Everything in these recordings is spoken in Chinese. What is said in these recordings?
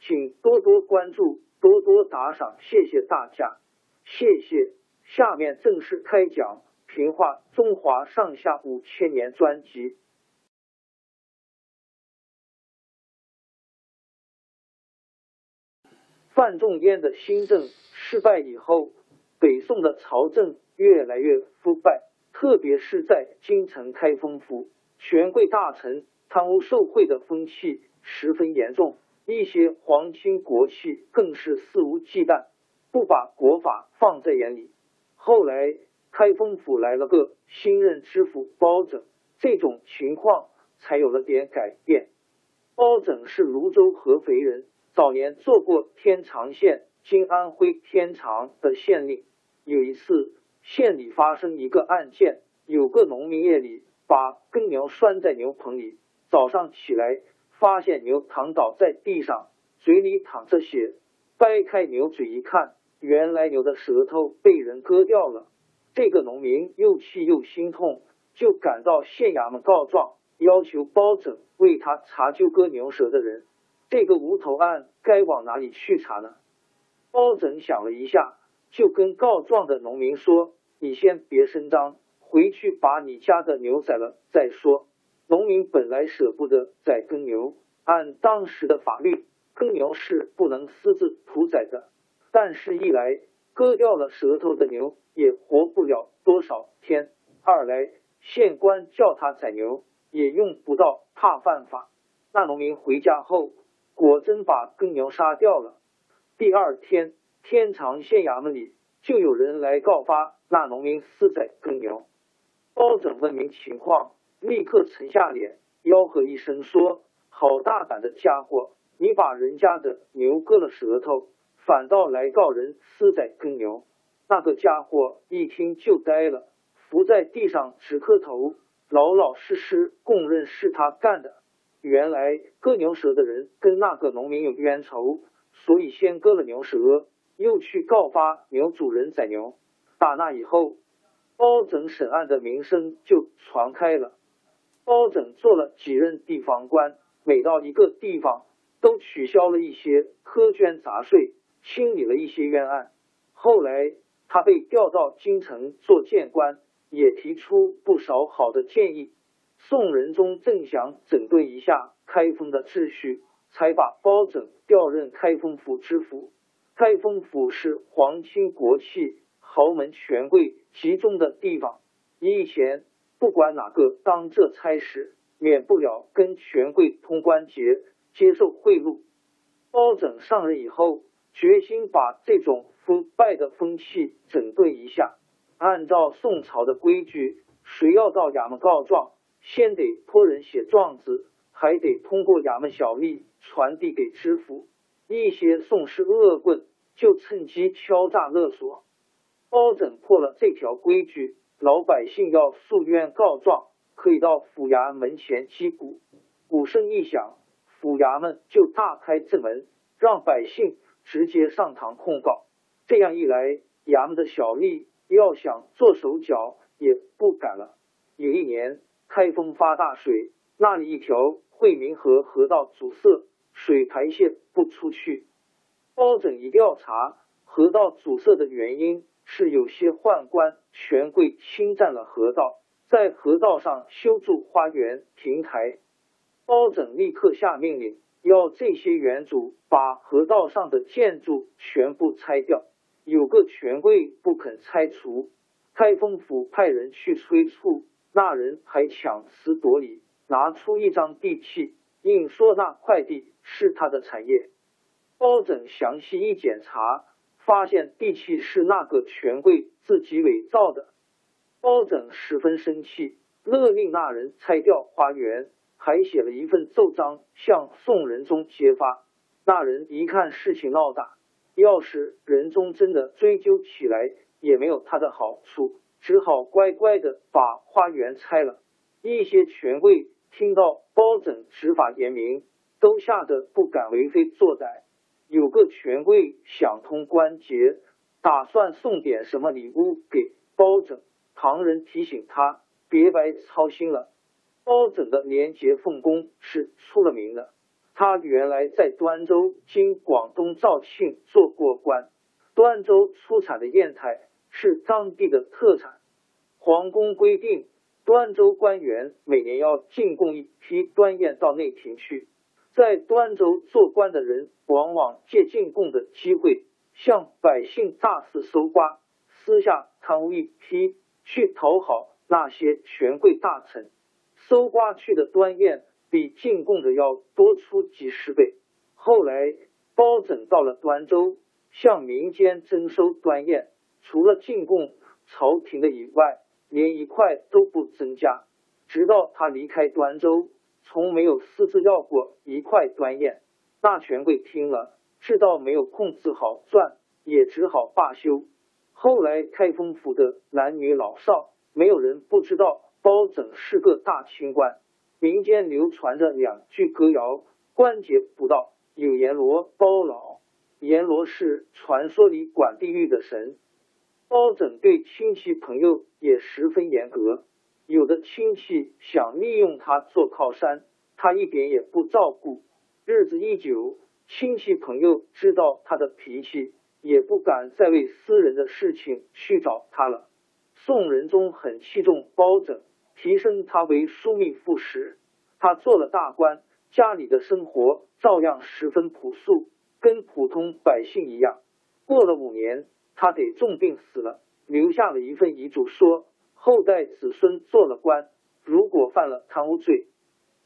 请多多关注，多多打赏，谢谢大家，谢谢。下面正式开讲《评话中华上下五千年》专辑。范仲淹的新政失败以后，北宋的朝政越来越腐败，特别是在京城开封府，权贵大臣贪污受贿的风气十分严重。一些皇亲国戚更是肆无忌惮，不把国法放在眼里。后来开封府来了个新任知府包拯，这种情况才有了点改变。包拯是泸州合肥人，早年做过天长县（今安徽天长）的县令。有一次县里发生一个案件，有个农民夜里把耕牛拴在牛棚里，早上起来。发现牛躺倒在地上，嘴里淌着血。掰开牛嘴一看，原来牛的舌头被人割掉了。这个农民又气又心痛，就赶到县衙门告状，要求包拯为他查究割牛舌的人。这个无头案该往哪里去查呢？包拯想了一下，就跟告状的农民说：“你先别声张，回去把你家的牛宰了再说。”农民本来舍不得宰耕牛，按当时的法律，耕牛是不能私自屠宰的。但是，一来割掉了舌头的牛也活不了多少天；二来县官叫他宰牛也用不到，怕犯法。那农民回家后，果真把耕牛杀掉了。第二天，天长县衙门里就有人来告发那农民私宰耕牛。包拯问明情况。立刻沉下脸，吆喝一声说：“好大胆的家伙！你把人家的牛割了舌头，反倒来告人私宰耕牛。”那个家伙一听就呆了，伏在地上直磕头，老老实实供认是他干的。原来割牛舌的人跟那个农民有冤仇，所以先割了牛舌，又去告发牛主人宰牛。打那以后，包拯审案的名声就传开了。包拯做了几任地方官，每到一个地方，都取消了一些苛捐杂税，清理了一些冤案。后来他被调到京城做谏官，也提出不少好的建议。宋仁宗正想整顿一下开封的秩序，才把包拯调任开封府知府。开封府是皇亲国戚、豪门权贵集中的地方，以前。不管哪个当这差事，免不了跟权贵通关节，接受贿赂。包拯上任以后，决心把这种腐败的风气整顿一下。按照宋朝的规矩，谁要到衙门告状，先得托人写状子，还得通过衙门小吏传递给知府。一些宋氏恶棍就趁机敲诈勒索。包拯破了这条规矩。老百姓要诉冤告状，可以到府衙门前击鼓，鼓声一响，府衙门就大开正门，让百姓直接上堂控告。这样一来，衙门的小吏要想做手脚也不敢了。有一年开封发大水，那里一条惠民河河道阻塞，水排泄不出去。包拯一调查，河道阻塞的原因是有些宦官权贵侵占了河道，在河道上修筑花园亭台。包拯立刻下命令，要这些园主把河道上的建筑全部拆掉。有个权贵不肯拆除，开封府派人去催促，那人还强词夺理，拿出一张地契，硬说那块地是他的产业。包拯详细一检查，发现地契是那个权贵自己伪造的。包拯十分生气，勒令那人拆掉花园，还写了一份奏章向宋仁宗揭发。那人一看事情闹大，要是仁宗真的追究起来，也没有他的好处，只好乖乖的把花园拆了。一些权贵听到包拯执法严明，都吓得不敢为非作歹。有个权贵想通关节，打算送点什么礼物给包拯。旁人提醒他别白操心了。包拯的廉洁奉公是出了名的。他原来在端州经广东肇庆做过官。端州出产的砚台是当地的特产。皇宫规定，端州官员每年要进贡一批端砚到内廷去。在端州做官的人，往往借进贡的机会，向百姓大肆搜刮，私下贪污一批，去讨好那些权贵大臣。搜刮去的端砚比进贡的要多出几十倍。后来包拯到了端州，向民间征收端砚，除了进贡朝廷的以外，连一块都不增加。直到他离开端州。从没有私自要过一块端砚，大权贵听了，知道没有控制好赚，也只好罢休。后来开封府的男女老少，没有人不知道包拯是个大清官。民间流传着两句歌谣：关节不到，有阎罗包老。阎罗是传说里管地狱的神，包拯对亲戚朋友也十分严格。有的亲戚想利用他做靠山，他一点也不照顾。日子一久，亲戚朋友知道他的脾气，也不敢再为私人的事情去找他了。宋仁宗很器重包拯，提升他为枢密副使。他做了大官，家里的生活照样十分朴素，跟普通百姓一样。过了五年，他得重病死了，留下了一份遗嘱，说。后代子孙做了官，如果犯了贪污罪，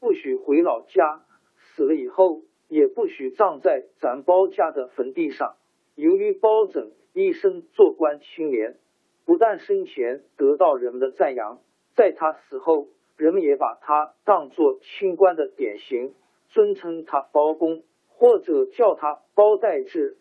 不许回老家，死了以后也不许葬在咱包家的坟地上。由于包拯一生做官清廉，不但生前得到人们的赞扬，在他死后，人们也把他当作清官的典型，尊称他包公，或者叫他包代志。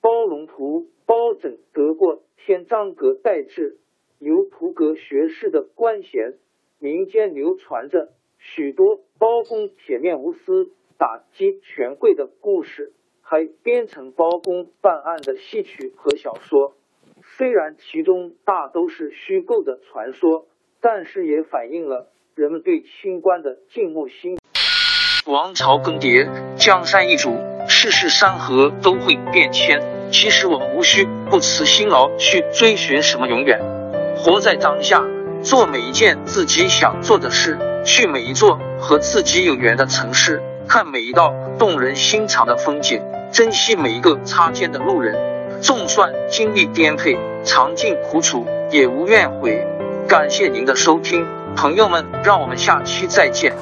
包龙图包拯得过天章阁代志。由图阁学士的官衔，民间流传着许多包公铁面无私、打击权贵的故事，还编成包公办案的戏曲和小说。虽然其中大都是虚构的传说，但是也反映了人们对清官的敬慕心。王朝更迭，江山易主，世事山河都会变迁。其实我们无需不辞辛劳去追寻什么永远。活在当下，做每一件自己想做的事，去每一座和自己有缘的城市，看每一道动人心肠的风景，珍惜每一个擦肩的路人。纵算经历颠沛，尝尽苦楚，也无怨悔。感谢您的收听，朋友们，让我们下期再见。